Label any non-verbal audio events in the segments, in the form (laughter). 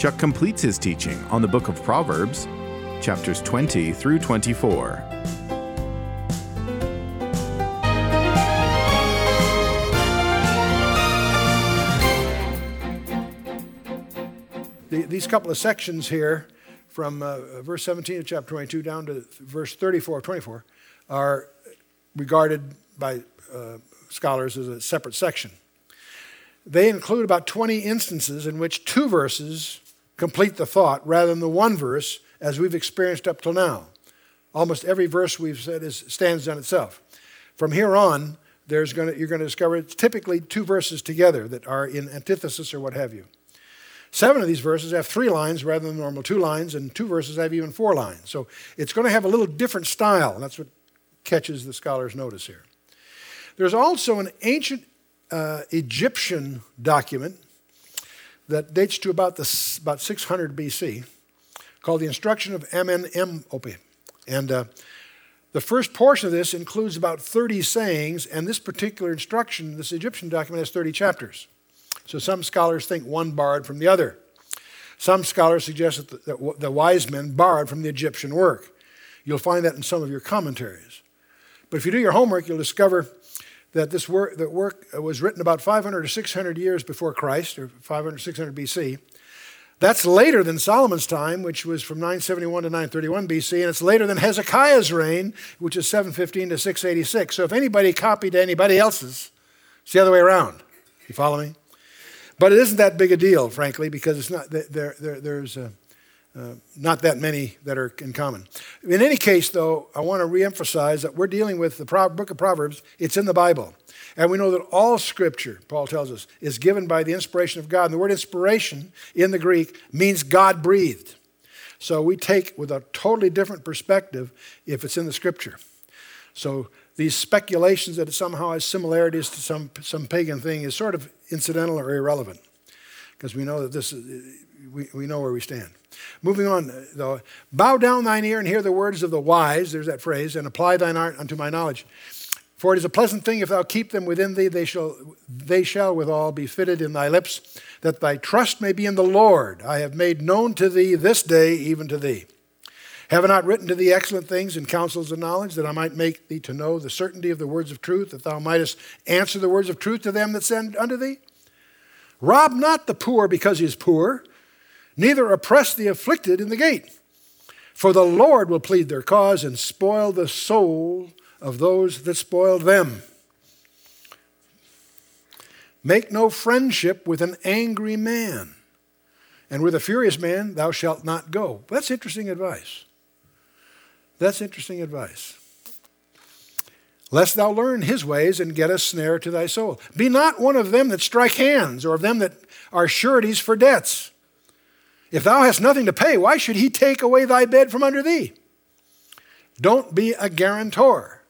Chuck completes his teaching on the book of Proverbs, chapters 20 through 24. These couple of sections here, from uh, verse 17 of chapter 22 down to verse 34 of 24, are regarded by uh, scholars as a separate section. They include about 20 instances in which two verses complete the thought rather than the one verse as we've experienced up till now. Almost every verse we've said is, stands on itself. From here on, there's gonna, you're going to discover it's typically two verses together that are in antithesis or what have you. Seven of these verses have three lines rather than the normal two lines, and two verses have even four lines. So it's going to have a little different style, and that's what catches the scholar's notice here. There's also an ancient uh, Egyptian document that dates to about, the, about 600 BC called the Instruction of Amenemop. And uh, the first portion of this includes about 30 sayings, and this particular instruction, this Egyptian document, has 30 chapters. So some scholars think one borrowed from the other. Some scholars suggest that the, the wise men borrowed from the Egyptian work. You'll find that in some of your commentaries. But if you do your homework, you'll discover that this work, that work was written about 500 or 600 years before Christ, or 500 600 BC. That's later than Solomon's time, which was from 971 to 931 BC, and it's later than Hezekiah's reign, which is 715 to 686. So if anybody copied anybody else's, it's the other way around. You follow me? But it isn't that big a deal, frankly, because it's not, there, there, there's uh, uh, not that many that are in common. In any case, though, I want to reemphasize that we're dealing with the Pro- book of Proverbs. It's in the Bible. And we know that all scripture, Paul tells us, is given by the inspiration of God. And the word inspiration in the Greek means God breathed. So we take with a totally different perspective if it's in the scripture. So these speculations that it somehow has similarities to some, some pagan thing is sort of incidental or irrelevant because we know that this is, we, we know where we stand. Moving on, though, bow down thine ear and hear the words of the wise, there's that phrase, and apply thine art unto my knowledge. For it is a pleasant thing if thou keep them within thee, they shall, they shall withal be fitted in thy lips, that thy trust may be in the Lord. I have made known to thee this day, even to thee. Have I not written to thee excellent things and counsels of knowledge, that I might make thee to know the certainty of the words of truth, that thou mightest answer the words of truth to them that send unto thee? Rob not the poor because he is poor, neither oppress the afflicted in the gate. For the Lord will plead their cause and spoil the soul of those that spoiled them. Make no friendship with an angry man, and with a furious man thou shalt not go. That's interesting advice. That's interesting advice. Lest thou learn his ways and get a snare to thy soul. Be not one of them that strike hands, or of them that are sureties for debts. If thou hast nothing to pay, why should he take away thy bed from under thee? Don't be a guarantor.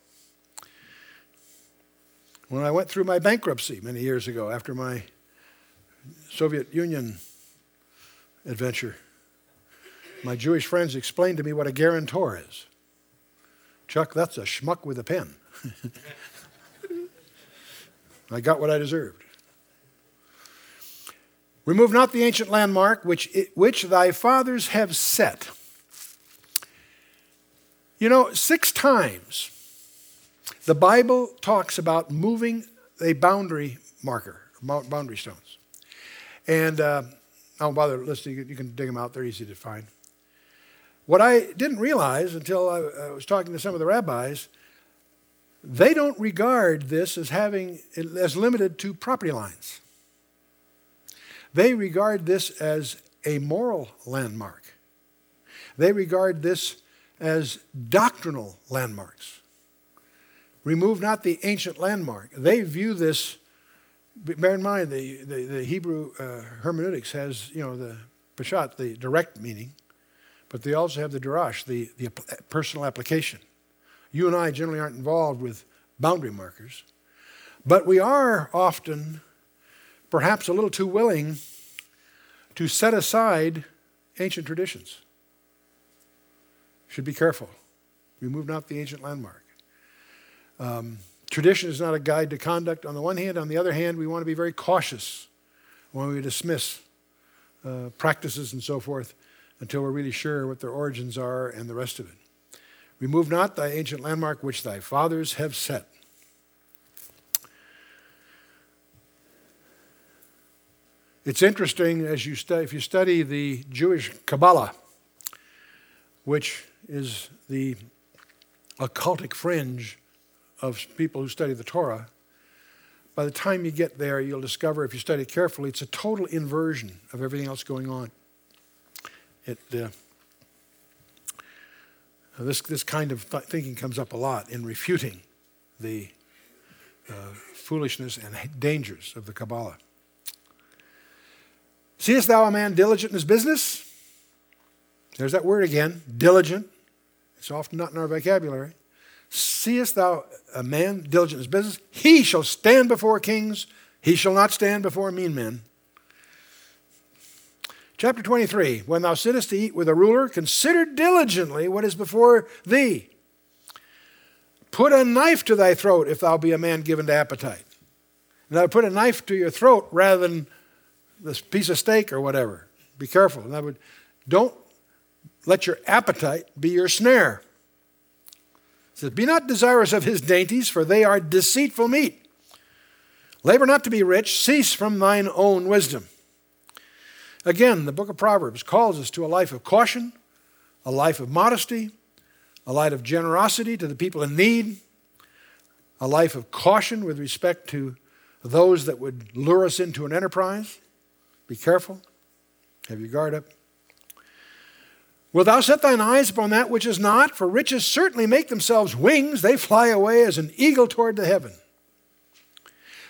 When I went through my bankruptcy many years ago after my Soviet Union adventure, my Jewish friends explained to me what a guarantor is. Chuck, that's a schmuck with a pen. (laughs) I got what I deserved. Remove not the ancient landmark which, which thy fathers have set. You know, six times the Bible talks about moving a boundary marker, boundary stones. And uh, I won't bother listing, you can dig them out, they're easy to find. What I didn't realize until I was talking to some of the rabbis, they don't regard this as having as limited to property lines. They regard this as a moral landmark. They regard this as doctrinal landmarks. Remove not the ancient landmark. They view this, bear in mind, the, the, the Hebrew uh, hermeneutics has, you know, the Peshat, the direct meaning, but they also have the Darash, the, the personal application. You and I generally aren't involved with boundary markers, but we are often perhaps a little too willing to set aside ancient traditions. Should be careful. Remove not the ancient landmark. Um, tradition is not a guide to conduct on the one hand. On the other hand, we want to be very cautious when we dismiss uh, practices and so forth until we're really sure what their origins are and the rest of it. Remove not thy ancient landmark which thy fathers have set. It's interesting as you study, if you study the Jewish Kabbalah, which is the occultic fringe of people who study the Torah, by the time you get there, you'll discover, if you study carefully, it's a total inversion of everything else going on. It, uh, this, this kind of th- thinking comes up a lot in refuting the uh, foolishness and dangers of the Kabbalah. Seest thou a man diligent in his business? There's that word again, diligent. It's often not in our vocabulary. Seest thou a man diligent in his business? He shall stand before kings, he shall not stand before mean men. Chapter 23 When thou sittest to eat with a ruler, consider diligently what is before thee. Put a knife to thy throat if thou be a man given to appetite. Now, put a knife to your throat rather than this piece of steak or whatever. Be careful. That would, don't let your appetite be your snare. It says, Be not desirous of his dainties, for they are deceitful meat. Labor not to be rich, cease from thine own wisdom. Again, the book of Proverbs calls us to a life of caution, a life of modesty, a life of generosity to the people in need, a life of caution with respect to those that would lure us into an enterprise. Be careful. Have your guard up. Will thou set thine eyes upon that which is not? For riches certainly make themselves wings, they fly away as an eagle toward the heaven.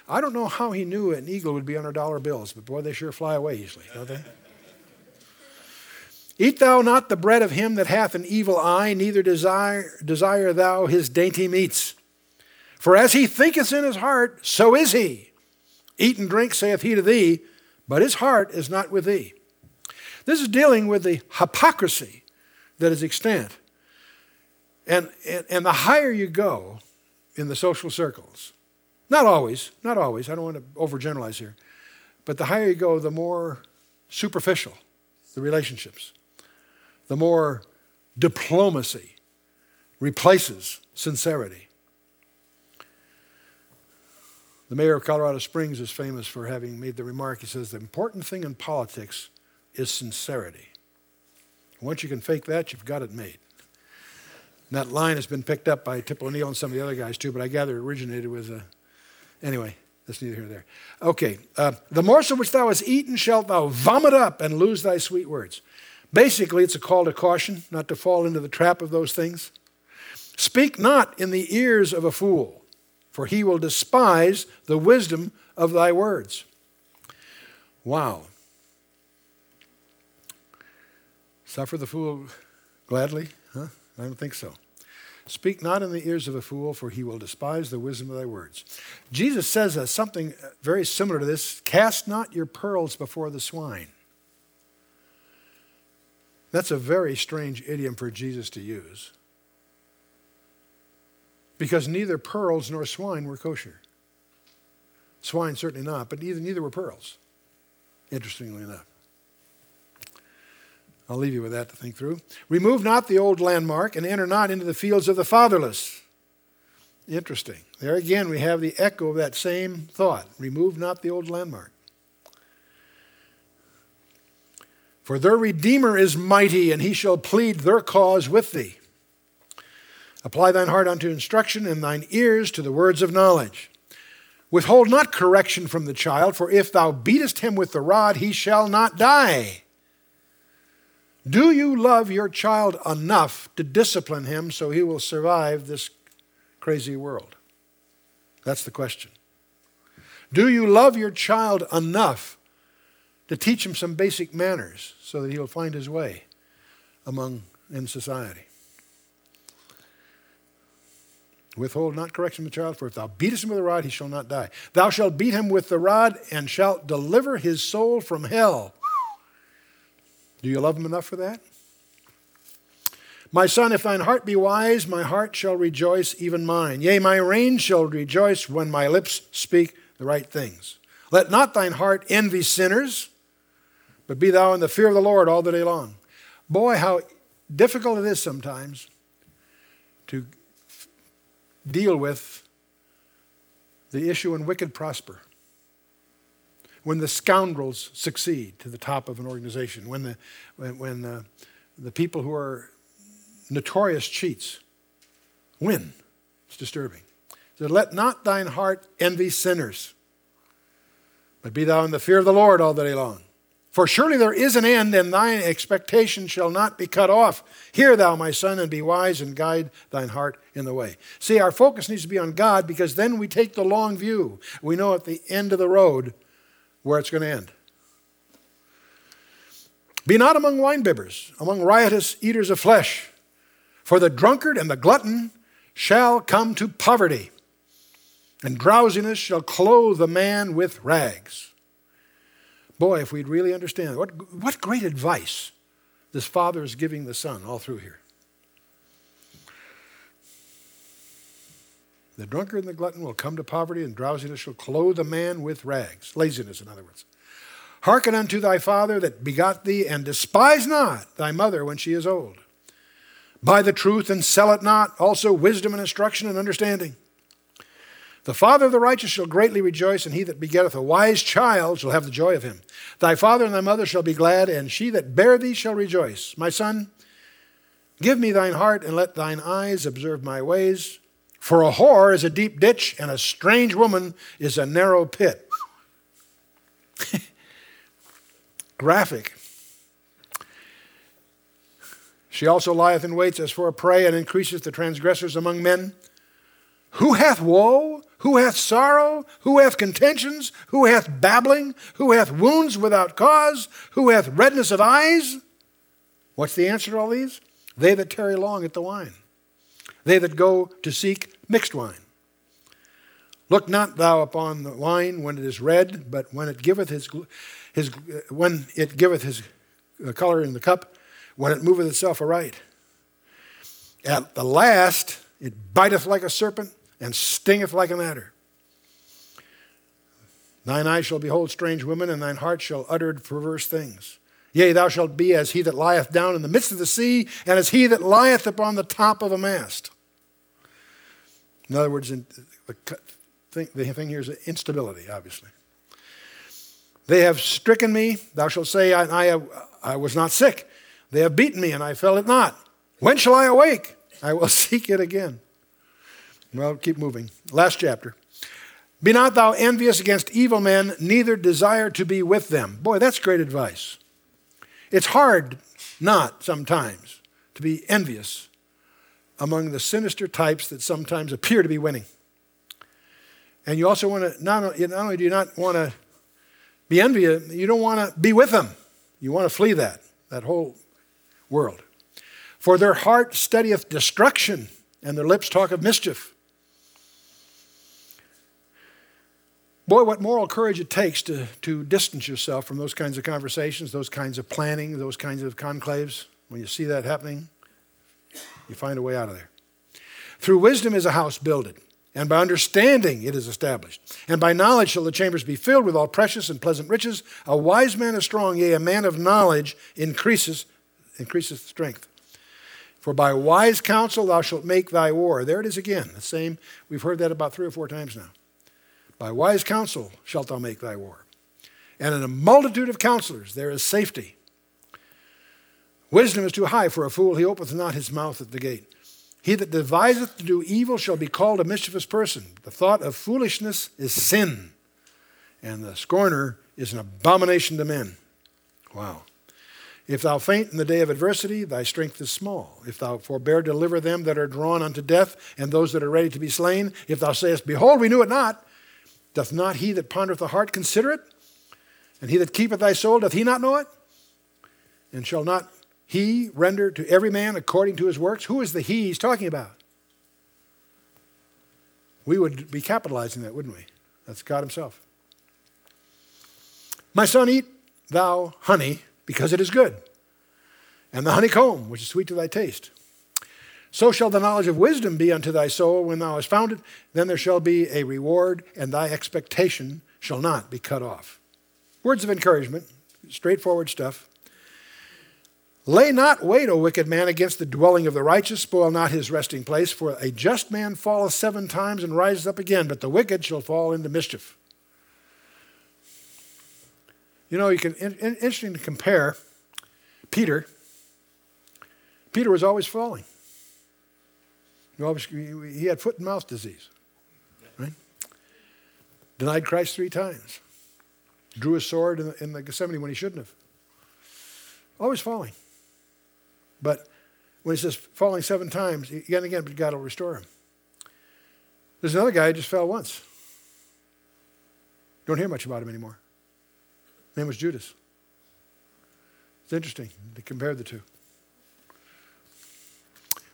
I don't know how he knew an eagle would be on our dollar bills, but boy, they sure fly away easily, don't they? Eat thou not the bread of him that hath an evil eye, neither desire, desire thou his dainty meats. For as he thinketh in his heart, so is he. Eat and drink, saith he to thee, but his heart is not with thee. This is dealing with the hypocrisy that is extant. And, and, and the higher you go in the social circles, not always, not always, I don't want to overgeneralize here, but the higher you go, the more superficial the relationships, the more diplomacy replaces sincerity. The mayor of Colorado Springs is famous for having made the remark he says, The important thing in politics is sincerity. Once you can fake that, you've got it made. And that line has been picked up by Tip O'Neill and some of the other guys too, but I gather it originated with a. Anyway, that's neither here nor there. Okay, uh, the morsel which thou hast eaten shalt thou vomit up and lose thy sweet words. Basically, it's a call to caution, not to fall into the trap of those things. Speak not in the ears of a fool for he will despise the wisdom of thy words. Wow. Suffer the fool gladly? Huh? I don't think so. Speak not in the ears of a fool, for he will despise the wisdom of thy words. Jesus says uh, something very similar to this cast not your pearls before the swine. That's a very strange idiom for Jesus to use because neither pearls nor swine were kosher. Swine certainly not, but neither, neither were pearls, interestingly enough. I'll leave you with that to think through. Remove not the old landmark and enter not into the fields of the fatherless. Interesting. There again, we have the echo of that same thought. Remove not the old landmark. For their Redeemer is mighty, and he shall plead their cause with thee. Apply thine heart unto instruction, and thine ears to the words of knowledge. Withhold not correction from the child, for if thou beatest him with the rod, he shall not die. Do you love your child enough to discipline him so he will survive this crazy world? That's the question. Do you love your child enough to teach him some basic manners so that he will find his way among in society. Withhold not correction of the child, for if thou beatest him with a rod, he shall not die. Thou shalt beat him with the rod, and shalt deliver his soul from hell. Do you love him enough for that? My son, if thine heart be wise, my heart shall rejoice, even mine. Yea, my rein shall rejoice when my lips speak the right things. Let not thine heart envy sinners, but be thou in the fear of the Lord all the day long. Boy, how difficult it is sometimes to deal with the issue when wicked prosper. When the scoundrels succeed to the top of an organization, when the, when, when the, the people who are notorious cheats win. It's disturbing. So let not thine heart envy sinners, but be thou in the fear of the Lord all the day long. For surely there is an end, and thine expectation shall not be cut off. Hear thou, my son, and be wise, and guide thine heart in the way. See, our focus needs to be on God because then we take the long view. We know at the end of the road where it's going to end. Be not among winebibbers, among riotous eaters of flesh, for the drunkard and the glutton shall come to poverty, and drowsiness shall clothe the man with rags. Boy, if we'd really understand what, what great advice this father is giving the son all through here. The drunkard and the glutton will come to poverty, and drowsiness shall clothe a man with rags. Laziness, in other words. Hearken unto thy father that begot thee, and despise not thy mother when she is old. Buy the truth and sell it not, also wisdom and instruction and understanding. The father of the righteous shall greatly rejoice, and he that begetteth a wise child shall have the joy of him. Thy father and thy mother shall be glad, and she that bare thee shall rejoice. My son, give me thine heart, and let thine eyes observe my ways. For a whore is a deep ditch, and a strange woman is a narrow pit. (laughs) Graphic. She also lieth in waits as for a prey, and increaseth the transgressors among men. Who hath woe? Who hath sorrow? Who hath contentions? Who hath babbling? Who hath wounds without cause? Who hath redness of eyes? What's the answer to all these? They that tarry long at the wine, they that go to seek mixed wine. Look not thou upon the wine when it is red, but when it giveth his, his when it giveth his uh, color in the cup, when it moveth itself aright. At the last it biteth like a serpent, and stingeth like an adder. Thine eyes shall behold strange women, and thine heart shall utter perverse things. Yea, thou shalt be as he that lieth down in the midst of the sea, and as he that lieth upon the top of a mast. In other words, the thing here is instability, obviously. They have stricken me, thou shalt say, I, I, I was not sick. They have beaten me, and I felt it not. When shall I awake? I will (laughs) seek it again. Well, keep moving. Last chapter. Be not thou envious against evil men, neither desire to be with them. Boy, that's great advice. It's hard not sometimes to be envious among the sinister types that sometimes appear to be winning. And you also want to, not, only do you not want to be envious, you don't want to be with them. You want to flee that, that whole world. For their heart studieth destruction, and their lips talk of mischief. Boy, what moral courage it takes to, to distance yourself from those kinds of conversations, those kinds of planning, those kinds of conclaves. When you see that happening, you find a way out of there. Through wisdom is a house builded, and by understanding it is established. And by knowledge shall the chambers be filled with all precious and pleasant riches. A wise man is strong, yea, a man of knowledge increases, increases strength. For by wise counsel thou shalt make thy war. There it is again, the same. We've heard that about three or four times now. By wise counsel shalt thou make thy war. And in a multitude of counselors there is safety. Wisdom is too high for a fool, he openeth not his mouth at the gate. He that deviseth to do evil shall be called a mischievous person. The thought of foolishness is sin, and the scorner is an abomination to men. Wow. If thou faint in the day of adversity, thy strength is small. If thou forbear deliver them that are drawn unto death, and those that are ready to be slain, if thou sayest, Behold, we knew it not, Doth not he that pondereth the heart consider it? And he that keepeth thy soul, doth he not know it? And shall not he render to every man according to his works? Who is the he he's talking about? We would be capitalizing that, wouldn't we? That's God Himself. My son, eat thou honey because it is good, and the honeycomb, which is sweet to thy taste. So shall the knowledge of wisdom be unto thy soul when thou hast found it. Then there shall be a reward, and thy expectation shall not be cut off. Words of encouragement, straightforward stuff. Lay not wait, O wicked man, against the dwelling of the righteous, spoil not his resting place, for a just man falleth seven times and rises up again, but the wicked shall fall into mischief. You know, you can in, in, interesting to compare Peter. Peter was always falling. He, had foot and mouth disease, right? Denied Christ three times. Drew his sword in the, in the Gethsemane when he shouldn't have. Always falling. But when he says falling seven times, again and again, but God will restore him. There's another guy who just fell once. Don't hear much about him anymore. His name was Judas. It's interesting to compare the two.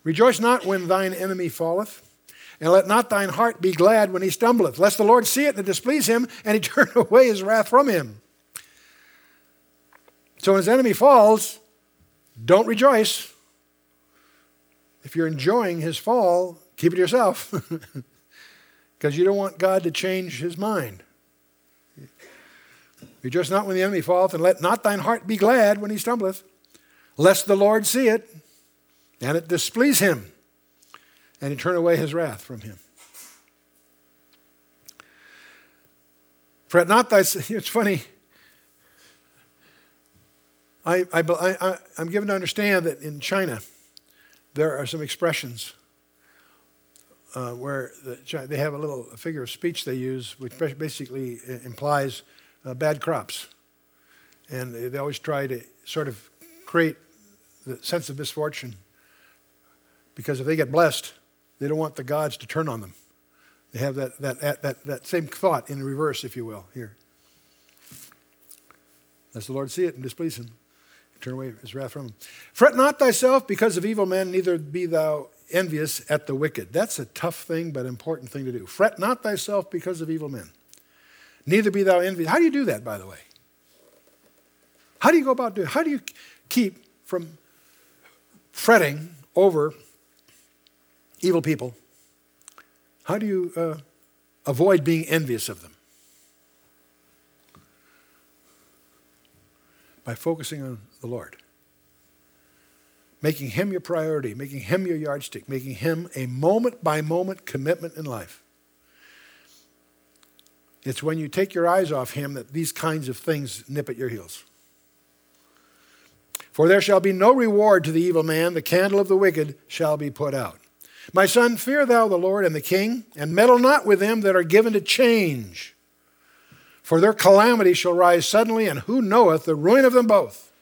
Rejoice not when thine enemy falleth, and let not thine heart be glad when he stumbleth, lest the Lord see it and displease him, and he (laughs) turn away his wrath from him. So when his enemy falls, don't rejoice. If you're enjoying his fall, keep it to yourself (laughs) because you don't want God to change his mind. Rejoice not when the enemy falleth, and let not thine heart be glad when he stumbleth, lest the Lord see it and it displease him, and he turn away his wrath from him. Fret not thy. (laughs) It's funny. I, I, I, I'm given to understand that in China, there are some expressions uh, where the, they have a little figure of speech they use, which basically implies uh, bad crops. And they always try to sort of create the sense of misfortune because if they get blessed, they don't want the gods to turn on them. They have that, that, that, that, that same thought in reverse, if you will, here. Lest the Lord see it and displease him turn away his wrath from him. Fret not thyself because of evil men, neither be thou envious at the wicked. That's a tough thing, but important thing to do. Fret not thyself because of evil men, neither be thou envious. How do you do that, by the way? How do you go about doing? How do you keep from fretting over evil people? How do you uh, avoid being envious of them? by focusing on the Lord. Making Him your priority, making Him your yardstick, making Him a moment by moment commitment in life. It's when you take your eyes off Him that these kinds of things nip at your heels. For there shall be no reward to the evil man, the candle of the wicked shall be put out. My son, fear thou the Lord and the king, and meddle not with them that are given to change for their calamity shall rise suddenly, and who knoweth the ruin of them both?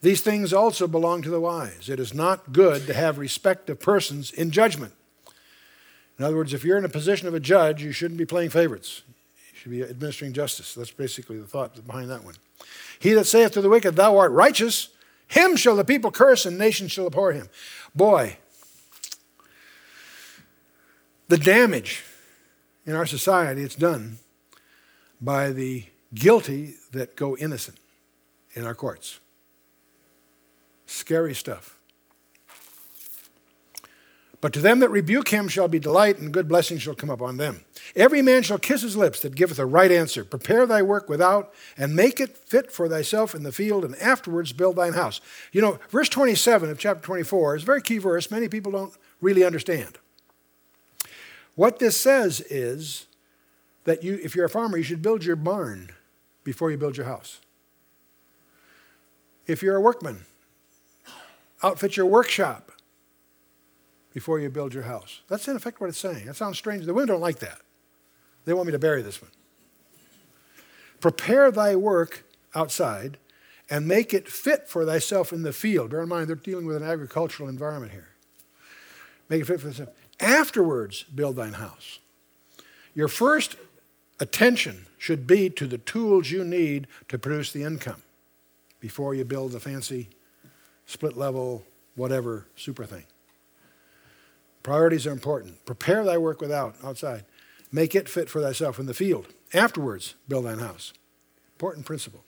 These things also belong to the wise. It is not good to have respect of persons in judgment. In other words, if you're in a position of a judge, you shouldn't be playing favorites. You should be administering justice. That's basically the thought behind that one. He that saith to the wicked, Thou art righteous, him shall the people curse, and nations shall abhor him. Boy, the damage in our society it's done by the guilty that go innocent in our courts. Scary stuff. But to them that rebuke him shall be delight, and good blessings shall come upon them. Every man shall kiss his lips that giveth a right answer. Prepare thy work without, and make it fit for thyself in the field, and afterwards build thine house. You know, verse 27 of chapter 24 is a very key verse. Many people don't really understand. What this says is that you, if you're a farmer, you should build your barn before you build your house. If you're a workman, outfit your workshop before you build your house. That's in effect what it's saying. That sounds strange. The women don't like that. They want me to bury this one. Prepare thy work outside and make it fit for thyself in the field. Bear in mind, they're dealing with an agricultural environment here. Make it fit for thyself. Afterwards, build thine house. Your first attention should be to the tools you need to produce the income before you build the fancy split level, whatever super thing. Priorities are important. Prepare thy work without, outside. Make it fit for thyself in the field. Afterwards, build thine house. Important principle.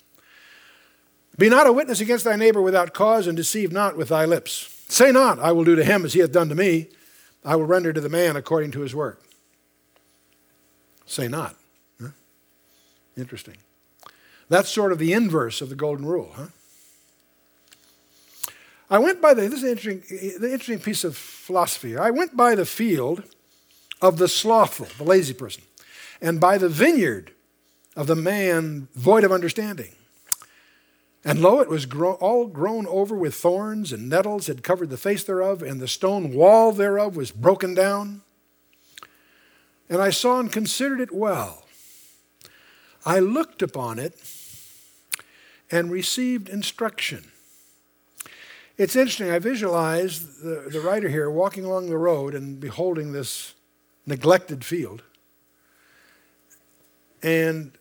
Be not a witness against thy neighbor without cause, and deceive not with thy lips. Say not, I will do to him as he hath done to me. I will render to the man according to his work. Say not. Huh? Interesting. That's sort of the inverse of the golden rule, huh? I went by the, this is an interesting, the interesting piece of philosophy. I went by the field of the slothful, the lazy person, and by the vineyard of the man void of understanding. And lo, it was all grown over with thorns, and nettles had covered the face thereof, and the stone wall thereof was broken down. And I saw and considered it well. I looked upon it and received instruction. It's interesting. I visualize the, the writer here walking along the road and beholding this neglected field and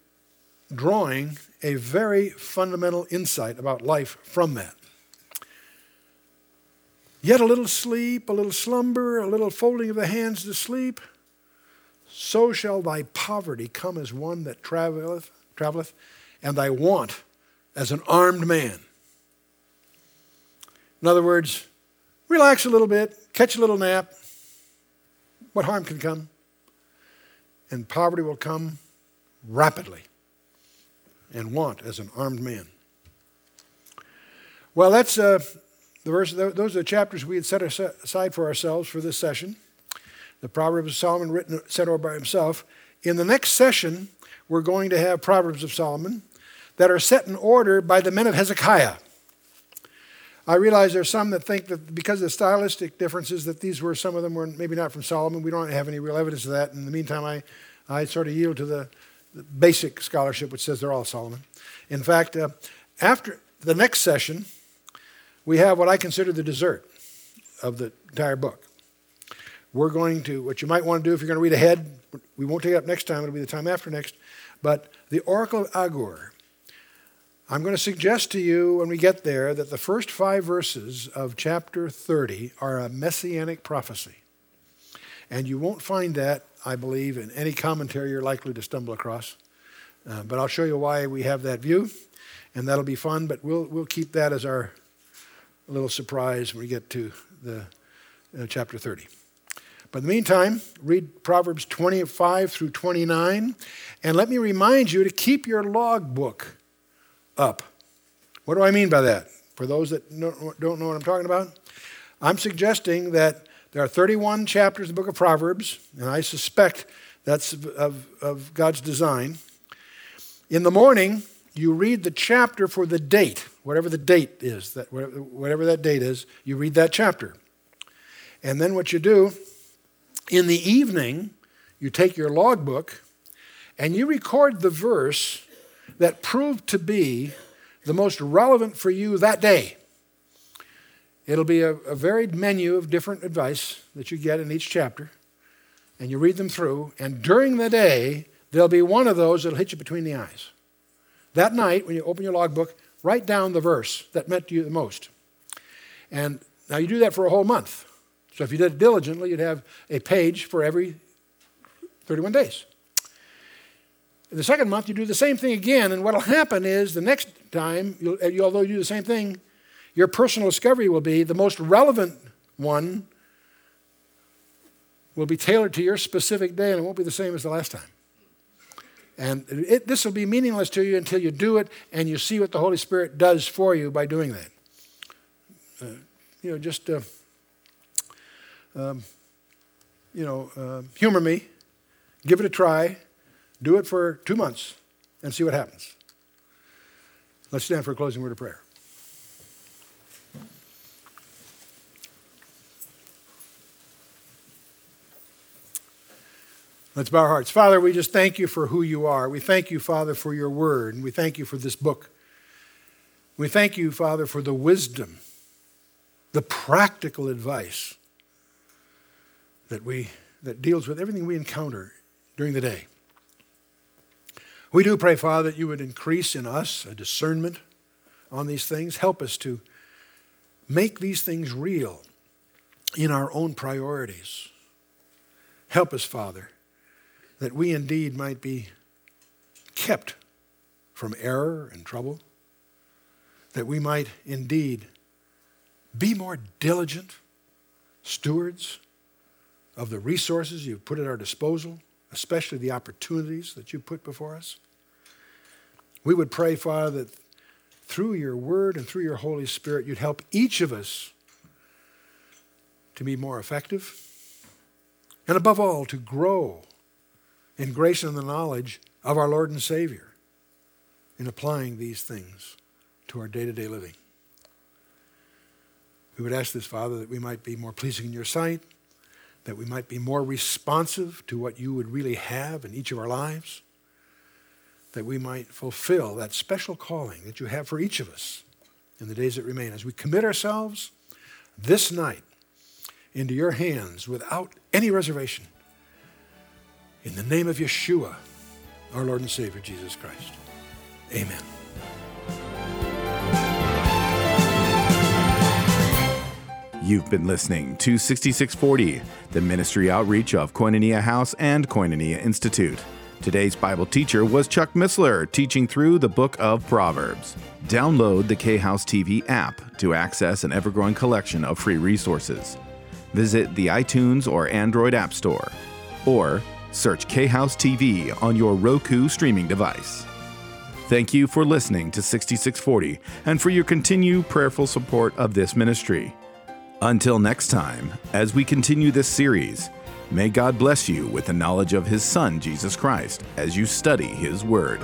drawing a very fundamental insight about life from that. Yet a little sleep, a little slumber, a little folding of the hands to sleep, so shall thy poverty come as one that traveleth, traveleth and thy want as an armed man. In other words, relax a little bit, catch a little nap. What harm can come? And poverty will come rapidly and want as an armed man. Well, that's uh, the verse. Those are the chapters we had set aside for ourselves for this session. The Proverbs of Solomon, written set over by himself. In the next session, we're going to have Proverbs of Solomon that are set in order by the men of Hezekiah. I realize there's some that think that because of the stylistic differences that these were some of them were maybe not from Solomon. We don't have any real evidence of that. In the meantime, I, I sort of yield to the, the basic scholarship which says they're all Solomon. In fact, uh, after the next session, we have what I consider the dessert of the entire book. We're going to, what you might want to do if you're going to read ahead, we won't take it up next time, it'll be the time after next, but the Oracle of Agur I'm going to suggest to you when we get there that the first five verses of chapter 30 are a messianic prophecy. And you won't find that, I believe, in any commentary you're likely to stumble across. Uh, but I'll show you why we have that view, and that'll be fun. But we'll, we'll keep that as our little surprise when we get to the uh, chapter 30. But in the meantime, read Proverbs 25 through 29, and let me remind you to keep your logbook up. What do I mean by that? For those that don't know what I'm talking about, I'm suggesting that there are 31 chapters in the book of Proverbs, and I suspect that's of, of God's design. In the morning, you read the chapter for the date, whatever the date is, that whatever that date is, you read that chapter. And then what you do, in the evening, you take your logbook and you record the verse that proved to be the most relevant for you that day. It'll be a, a, varied menu of different advice that you get in each chapter, and you read them through, and during the day, there'll be one of those that'll hit you between the eyes. That night, when you open your logbook, write down the verse that meant to you the most. And now you do that for a whole month. So if you did it diligently, you'd have a page for every 31 days. In The second month, you do the same thing again, and what will happen is the next time, you'll, eh, although you do the same thing, your personal discovery will be the most relevant one will be tailored to your specific day, and it won't be the same as the last time. And it, this will be meaningless to you until you do it and you see what the Holy Spirit does for you by doing that. Uh, you know, just uh, um, you know, uh, humor me, give it a try, do it for two months and see what happens. Let's stand for a closing word of prayer. Let's bow our hearts. Father, we just thank you for who you are. We thank you, Father, for your word, and we thank you for this book. We thank you, Father, for the wisdom, the practical advice that we that deals with everything we encounter during the day. We do pray, Father, that you would increase in us a discernment on these things. Help us to make these things real in our own priorities. Help us, Father, that we indeed might be kept from error and trouble, that we might indeed be more diligent stewards of the resources you've put at our disposal, especially the opportunities that you put before us. We would pray, Father, that through your word and through your Holy Spirit, you'd help each of us to be more effective, and above all, to grow in grace and the knowledge of our Lord and Savior in applying these things to our day to day living. We would ask this, Father, that we might be more pleasing in your sight, that we might be more responsive to what you would really have in each of our lives, that we might fulfill that special calling that you have for each of us in the days that remain as we commit ourselves this night into your hands without any reservation. In the name of Yeshua, our Lord and Savior, Jesus Christ. Amen. You've been listening to 6640, the ministry outreach of Koinonia House and Koinonia Institute. Today's Bible teacher was Chuck Missler, teaching through the book of Proverbs. Download the K House TV app to access an ever growing collection of free resources. Visit the iTunes or Android App Store, or search K House TV on your Roku streaming device. Thank you for listening to 6640 and for your continued prayerful support of this ministry. Until next time, as we continue this series, may God bless you with the knowledge of His Son, Jesus Christ, as you study His Word.